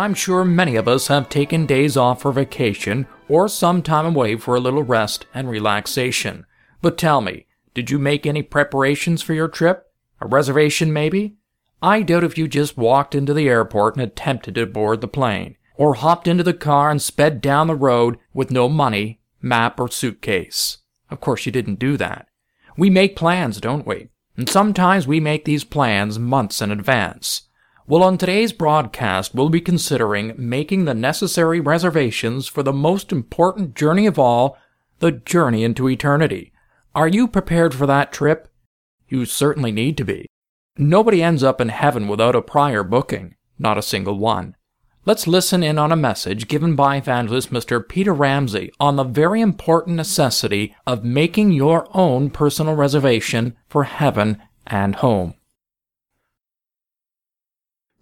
I'm sure many of us have taken days off for vacation or some time away for a little rest and relaxation. But tell me, did you make any preparations for your trip? A reservation, maybe? I doubt if you just walked into the airport and attempted to board the plane, or hopped into the car and sped down the road with no money, map, or suitcase. Of course, you didn't do that. We make plans, don't we? And sometimes we make these plans months in advance. Well, on today's broadcast, we'll be considering making the necessary reservations for the most important journey of all, the journey into eternity. Are you prepared for that trip? You certainly need to be. Nobody ends up in heaven without a prior booking, not a single one. Let's listen in on a message given by evangelist Mr. Peter Ramsey on the very important necessity of making your own personal reservation for heaven and home.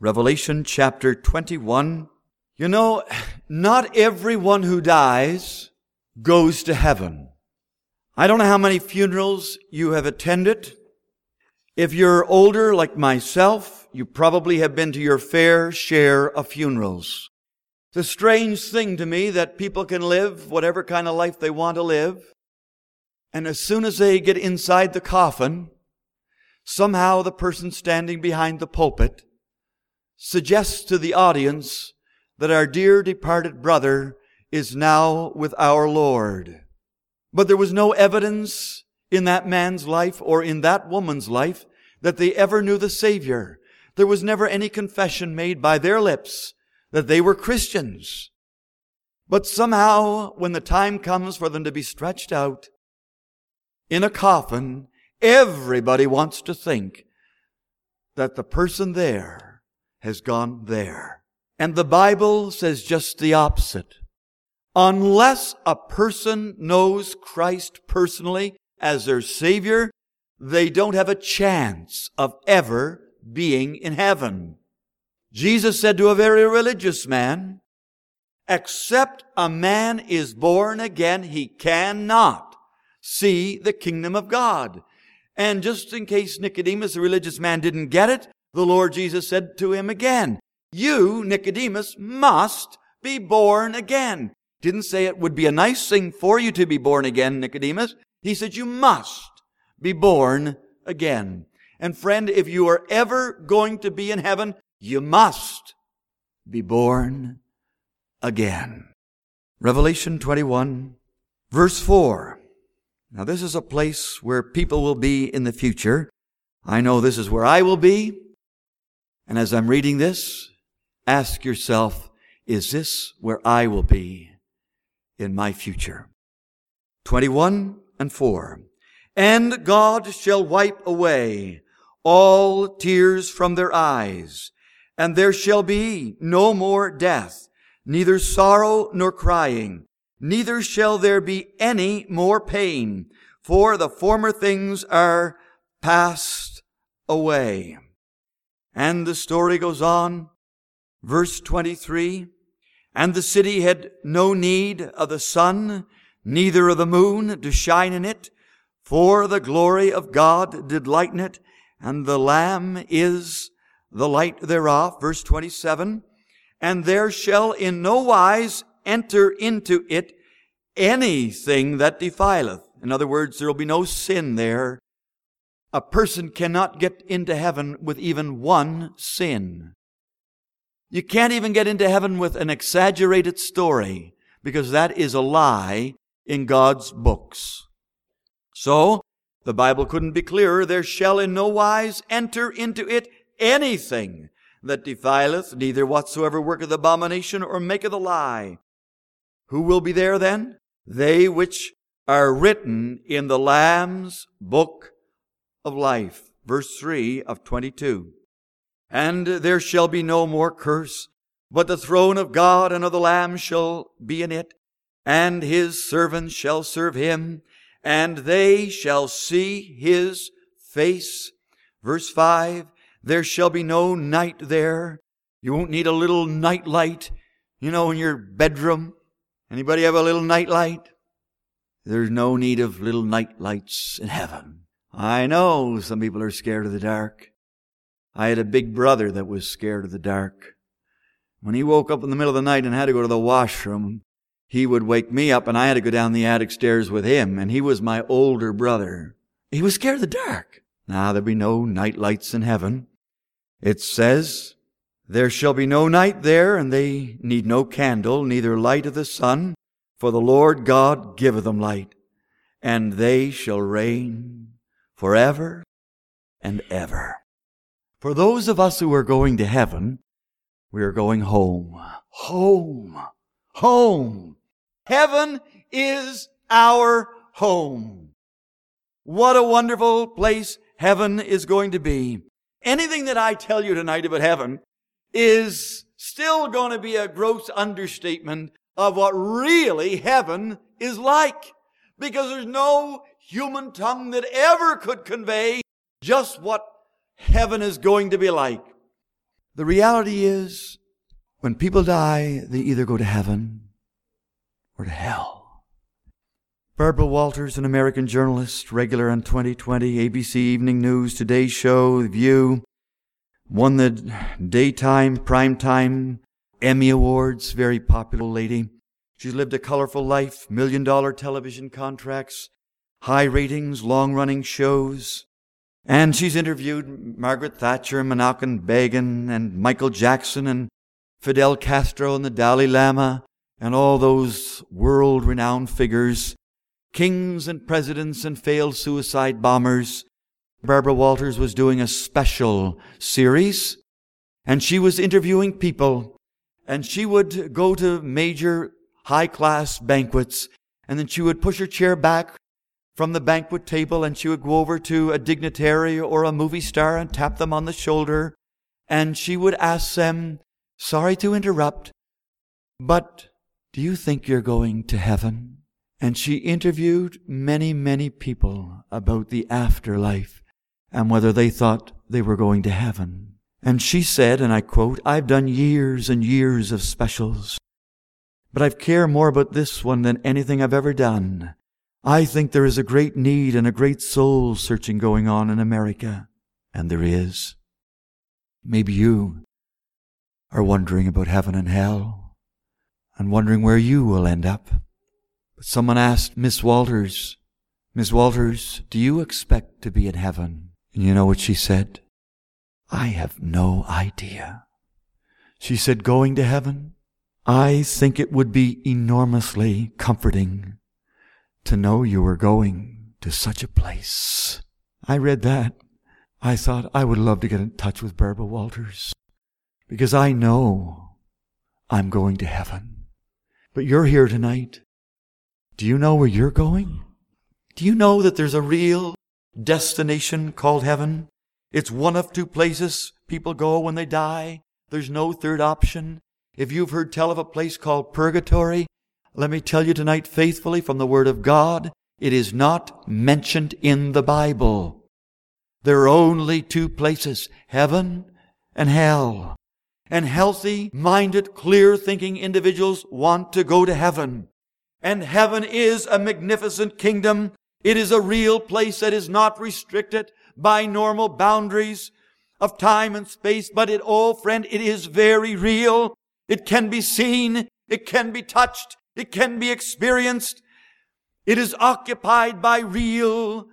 Revelation chapter 21. You know, not everyone who dies goes to heaven. I don't know how many funerals you have attended. If you're older like myself, you probably have been to your fair share of funerals. It's a strange thing to me that people can live whatever kind of life they want to live. And as soon as they get inside the coffin, somehow the person standing behind the pulpit suggests to the audience that our dear departed brother is now with our Lord. But there was no evidence in that man's life or in that woman's life that they ever knew the Savior. There was never any confession made by their lips that they were Christians. But somehow, when the time comes for them to be stretched out in a coffin, everybody wants to think that the person there has gone there. And the Bible says just the opposite. Unless a person knows Christ personally as their Savior, they don't have a chance of ever being in heaven. Jesus said to a very religious man, Except a man is born again, he cannot see the kingdom of God. And just in case Nicodemus, the religious man, didn't get it, the Lord Jesus said to him again, You, Nicodemus, must be born again. Didn't say it would be a nice thing for you to be born again, Nicodemus. He said you must be born again. And friend, if you are ever going to be in heaven, you must be born again. Revelation 21, verse 4. Now this is a place where people will be in the future. I know this is where I will be. And as I'm reading this, ask yourself, is this where I will be in my future? 21 and 4. And God shall wipe away all tears from their eyes, and there shall be no more death, neither sorrow nor crying, neither shall there be any more pain, for the former things are passed away. And the story goes on. Verse 23. And the city had no need of the sun, neither of the moon to shine in it, for the glory of God did lighten it, and the Lamb is the light thereof. Verse 27. And there shall in no wise enter into it anything that defileth. In other words, there will be no sin there a person cannot get into heaven with even one sin. You can't even get into heaven with an exaggerated story because that is a lie in God's books. So, the Bible couldn't be clearer. There shall in no wise enter into it anything that defileth, neither whatsoever worketh abomination or maketh a lie, Who will be there then? They which are written in the Lamb's book of life. Verse 3 of 22. And there shall be no more curse, but the throne of God and of the Lamb shall be in it, and his servants shall serve him, and they shall see his face. Verse 5 There shall be no night there. You won't need a little night light, you know, in your bedroom. Anybody have a little night light? There's no need of little night lights in heaven. I know some people are scared of the dark. I had a big brother that was scared of the dark. When he woke up in the middle of the night and had to go to the washroom, he would wake me up and I had to go down the attic stairs with him, and he was my older brother. He was scared of the dark. Now there'll be no night lights in heaven. It says, There shall be no night there, and they need no candle, neither light of the sun, for the Lord God giveth them light, and they shall reign forever and ever. For those of us who are going to heaven, we are going home. Home. Home. Heaven is our home. What a wonderful place heaven is going to be. Anything that I tell you tonight about heaven is still going to be a gross understatement of what really heaven is like. Because there's no human tongue that ever could convey just what heaven is going to be like. The reality is, when people die, they either go to heaven or to hell. Barbara Walters, an American journalist, regular on 2020, ABC Evening News, Today Show, The View, won the daytime, primetime Emmy Awards, very popular lady. She's lived a colorful life, million dollar television contracts, high ratings, long running shows. And she's interviewed Margaret Thatcher, and Menachem Begin, and Michael Jackson, and Fidel Castro, and the Dalai Lama, and all those world renowned figures, kings and presidents and failed suicide bombers. Barbara Walters was doing a special series, and she was interviewing people, and she would go to major high class banquets, and then she would push her chair back from the banquet table and she would go over to a dignitary or a movie star and tap them on the shoulder and she would ask them, Sorry to interrupt, but do you think you're going to heaven? And she interviewed many, many people about the afterlife and whether they thought they were going to heaven. And she said, and I quote, I've done years and years of specials, but I care more about this one than anything I've ever done. I think there is a great need and a great soul searching going on in America. And there is. Maybe you are wondering about heaven and hell and wondering where you will end up. But someone asked Miss Walters, Miss Walters, do you expect to be in heaven? And you know what she said? I have no idea. She said, going to heaven? I think it would be enormously comforting to know you were going to such a place. I read that. I thought I would love to get in touch with Barbara Walters because I know I'm going to heaven. But you're here tonight. Do you know where you're going? Do you know that there's a real destination called heaven? It's one of two places people go when they die. There's no third option. If you've heard tell of a place called purgatory, let me tell you tonight faithfully from the Word of God, it is not mentioned in the Bible. There are only two places, heaven and hell. And healthy minded, clear thinking individuals want to go to heaven. And heaven is a magnificent kingdom. It is a real place that is not restricted by normal boundaries of time and space, but it, oh friend, it is very real. It can be seen. It can be touched. It can be experienced. It is occupied by real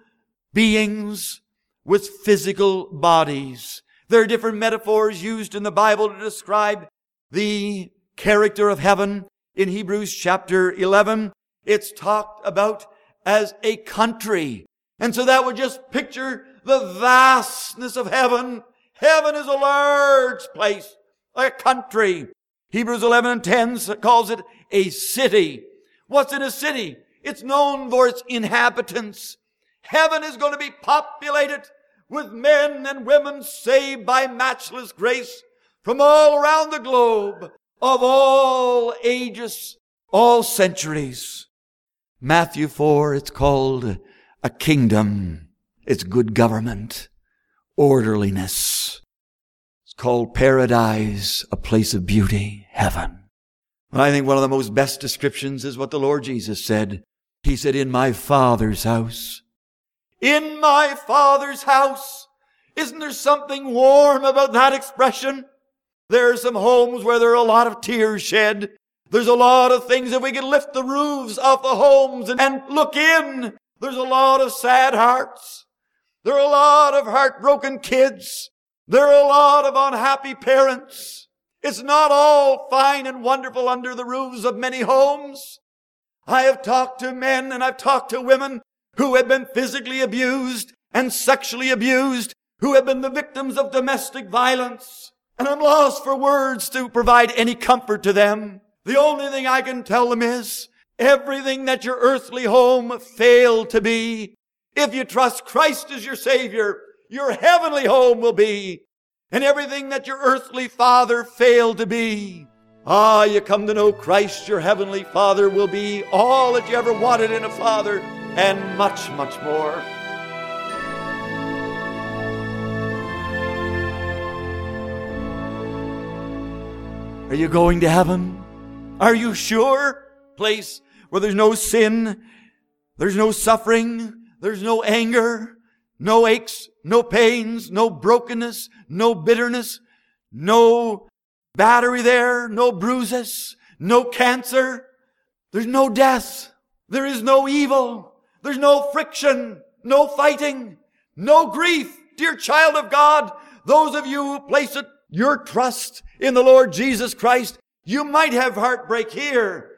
beings with physical bodies. There are different metaphors used in the Bible to describe the character of heaven. In Hebrews chapter 11, it's talked about as a country. And so that would just picture the vastness of heaven. Heaven is a large place, like a country. Hebrews 11 and 10 calls it a city. What's in a city? It's known for its inhabitants. Heaven is going to be populated with men and women saved by matchless grace from all around the globe of all ages, all centuries. Matthew 4, it's called a kingdom. It's good government, orderliness. It's called paradise, a place of beauty, heaven. And I think one of the most best descriptions is what the Lord Jesus said. He said, in my Father's house. In my Father's house. Isn't there something warm about that expression? There are some homes where there are a lot of tears shed. There's a lot of things that we could lift the roofs off the homes and, and look in. There's a lot of sad hearts. There are a lot of heartbroken kids. There are a lot of unhappy parents. It's not all fine and wonderful under the roofs of many homes. I have talked to men and I've talked to women who have been physically abused and sexually abused, who have been the victims of domestic violence. And I'm lost for words to provide any comfort to them. The only thing I can tell them is everything that your earthly home failed to be. If you trust Christ as your Savior, your heavenly home will be. And everything that your earthly father failed to be. Ah, you come to know Christ, your heavenly father will be all that you ever wanted in a father and much, much more. Are you going to heaven? Are you sure? Place where there's no sin, there's no suffering, there's no anger, no aches, no pains, no brokenness, no bitterness, no battery there, no bruises, no cancer. There's no death. There is no evil. There's no friction, no fighting, no grief. Dear child of God, those of you who place it your trust in the Lord Jesus Christ, you might have heartbreak here.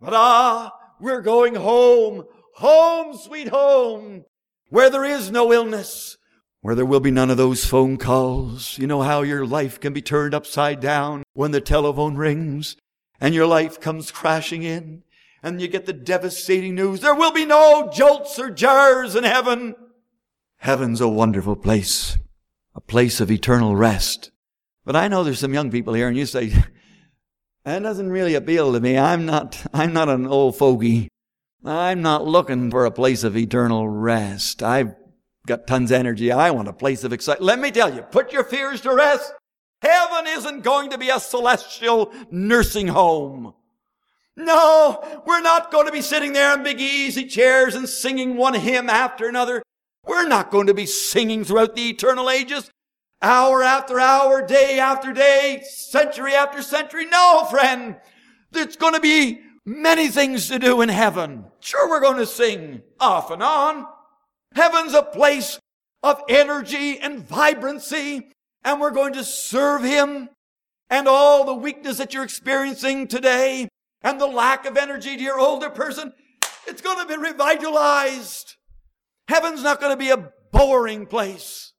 But ah, we're going home, home, sweet home, where there is no illness, where there will be none of those phone calls. You know how your life can be turned upside down when the telephone rings and your life comes crashing in and you get the devastating news. There will be no jolts or jars in heaven. Heaven's a wonderful place, a place of eternal rest. But I know there's some young people here and you say, that doesn't really appeal to me. I'm not, I'm not an old fogey. I'm not looking for a place of eternal rest. I've got tons of energy. I want a place of excitement. Let me tell you, put your fears to rest. Heaven isn't going to be a celestial nursing home. No, we're not going to be sitting there in big easy chairs and singing one hymn after another. We're not going to be singing throughout the eternal ages hour after hour, day after day, century after century. No, friend. It's going to be many things to do in heaven. Sure, we're going to sing off and on. Heaven's a place of energy and vibrancy, and we're going to serve Him. And all the weakness that you're experiencing today and the lack of energy to your older person, it's going to be revitalized. Heaven's not going to be a boring place.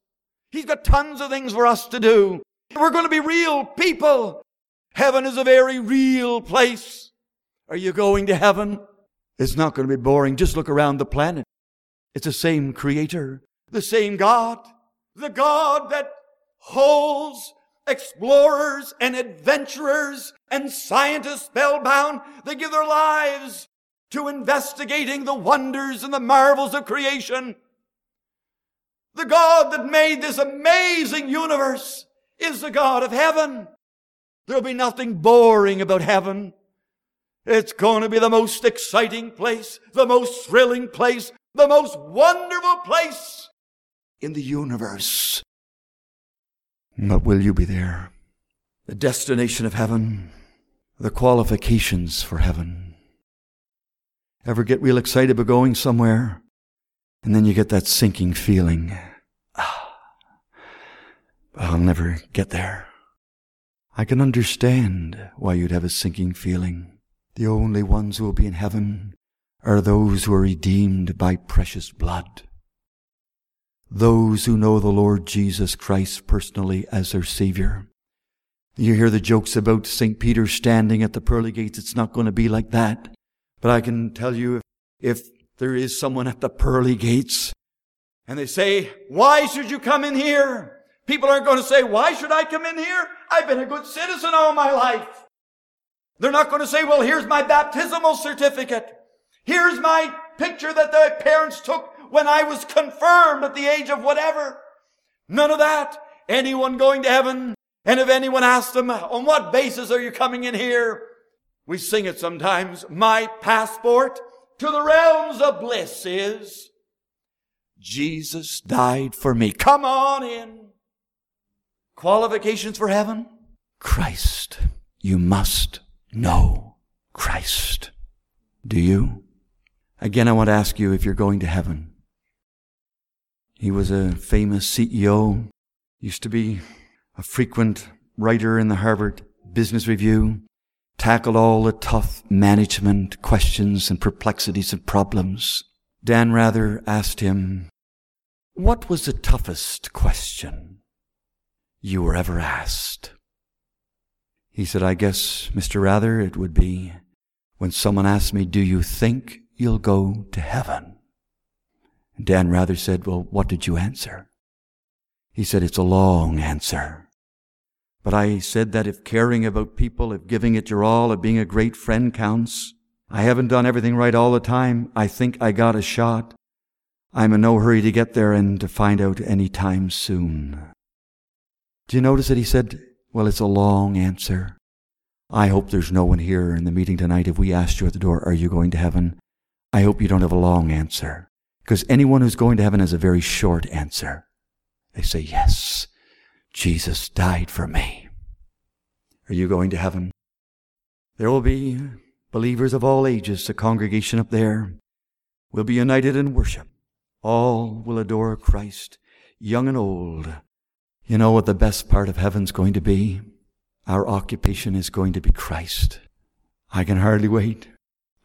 He's got tons of things for us to do. We're going to be real people. Heaven is a very real place. Are you going to heaven? It's not going to be boring. Just look around the planet. It's the same creator, the same God, the God that holds explorers and adventurers and scientists spellbound. They give their lives to investigating the wonders and the marvels of creation. The God that made this amazing universe is the God of heaven. There'll be nothing boring about heaven. It's going to be the most exciting place, the most thrilling place, the most wonderful place in the universe. But will you be there? The destination of heaven, the qualifications for heaven. Ever get real excited about going somewhere? And then you get that sinking feeling. Ah, I'll never get there. I can understand why you'd have a sinking feeling. The only ones who will be in heaven are those who are redeemed by precious blood. Those who know the Lord Jesus Christ personally as their Savior. You hear the jokes about St. Peter standing at the pearly gates. It's not going to be like that. But I can tell you if there is someone at the pearly gates and they say, why should you come in here? People aren't going to say, why should I come in here? I've been a good citizen all my life. They're not going to say, well, here's my baptismal certificate. Here's my picture that the parents took when I was confirmed at the age of whatever. None of that. Anyone going to heaven. And if anyone asks them, on what basis are you coming in here? We sing it sometimes. My passport to the realms of bliss is Jesus died for me. Come on in. Qualifications for heaven? Christ. You must know Christ. Do you? Again, I want to ask you if you're going to heaven. He was a famous CEO, used to be a frequent writer in the Harvard Business Review, tackled all the tough management questions and perplexities and problems. Dan Rather asked him, What was the toughest question you were ever asked? He said, I guess, Mr. Rather, it would be when someone asked me, Do you think you'll go to heaven? And Dan Rather said, Well, what did you answer? He said, It's a long answer. But I said that if caring about people, if giving it your all, if being a great friend counts, I haven't done everything right all the time. I think I got a shot. I'm in no hurry to get there and to find out any time soon. Do you notice that he said, Well, it's a long answer. I hope there's no one here in the meeting tonight. If we asked you at the door, Are you going to heaven? I hope you don't have a long answer. Because anyone who's going to heaven has a very short answer. They say, Yes, Jesus died for me. Are you going to heaven? There will be believers of all ages, the congregation up there will be united in worship. All will adore Christ, young and old. You know what the best part of heaven's going to be? Our occupation is going to be Christ. I can hardly wait.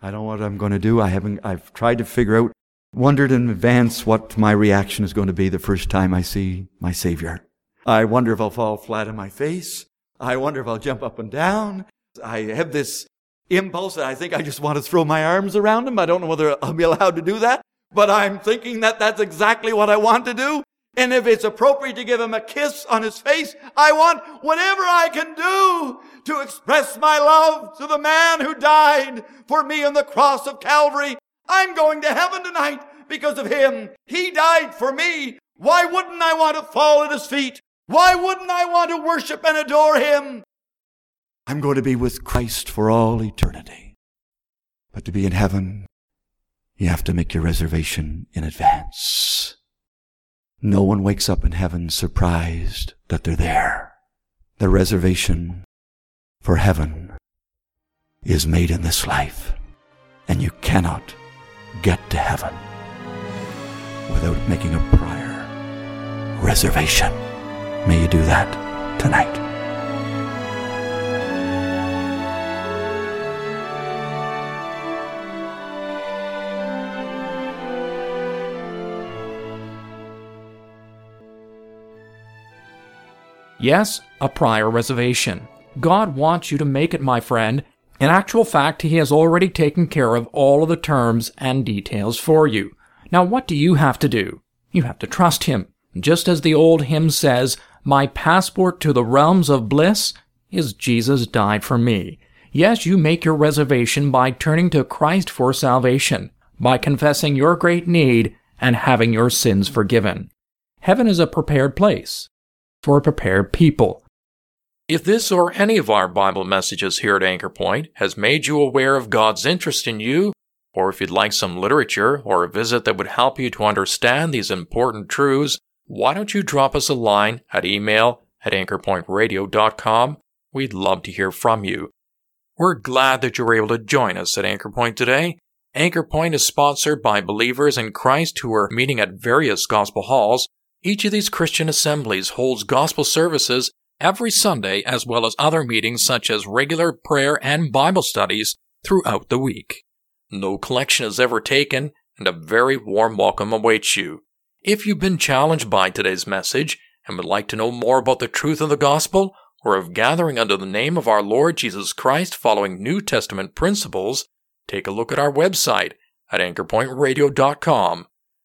I don't know what I'm going to do. I haven't, I've tried to figure out, wondered in advance what my reaction is going to be the first time I see my Savior. I wonder if I'll fall flat on my face. I wonder if I'll jump up and down. I have this impulse that I think I just want to throw my arms around him. I don't know whether I'll be allowed to do that, but I'm thinking that that's exactly what I want to do. And if it's appropriate to give him a kiss on his face, I want whatever I can do to express my love to the man who died for me on the cross of Calvary. I'm going to heaven tonight because of him. He died for me. Why wouldn't I want to fall at his feet? Why wouldn't I want to worship and adore him? I'm going to be with Christ for all eternity. But to be in heaven, you have to make your reservation in advance. No one wakes up in heaven surprised that they're there. The reservation for heaven is made in this life, and you cannot get to heaven without making a prior reservation. May you do that tonight. Yes, a prior reservation. God wants you to make it, my friend. In actual fact, He has already taken care of all of the terms and details for you. Now, what do you have to do? You have to trust Him. Just as the old hymn says, My passport to the realms of bliss is Jesus died for me. Yes, you make your reservation by turning to Christ for salvation, by confessing your great need and having your sins forgiven. Heaven is a prepared place for a prepared people. If this or any of our Bible messages here at Anchor Point has made you aware of God's interest in you, or if you'd like some literature or a visit that would help you to understand these important truths, why don't you drop us a line at email at anchorpointradio.com? We'd love to hear from you. We're glad that you were able to join us at Anchor Point today. Anchor Point is sponsored by believers in Christ who are meeting at various gospel halls. Each of these Christian assemblies holds gospel services every Sunday as well as other meetings such as regular prayer and Bible studies throughout the week. No collection is ever taken, and a very warm welcome awaits you. If you've been challenged by today's message and would like to know more about the truth of the gospel, or of gathering under the name of our Lord Jesus Christ following New Testament principles, take a look at our website at anchorpointradio.com.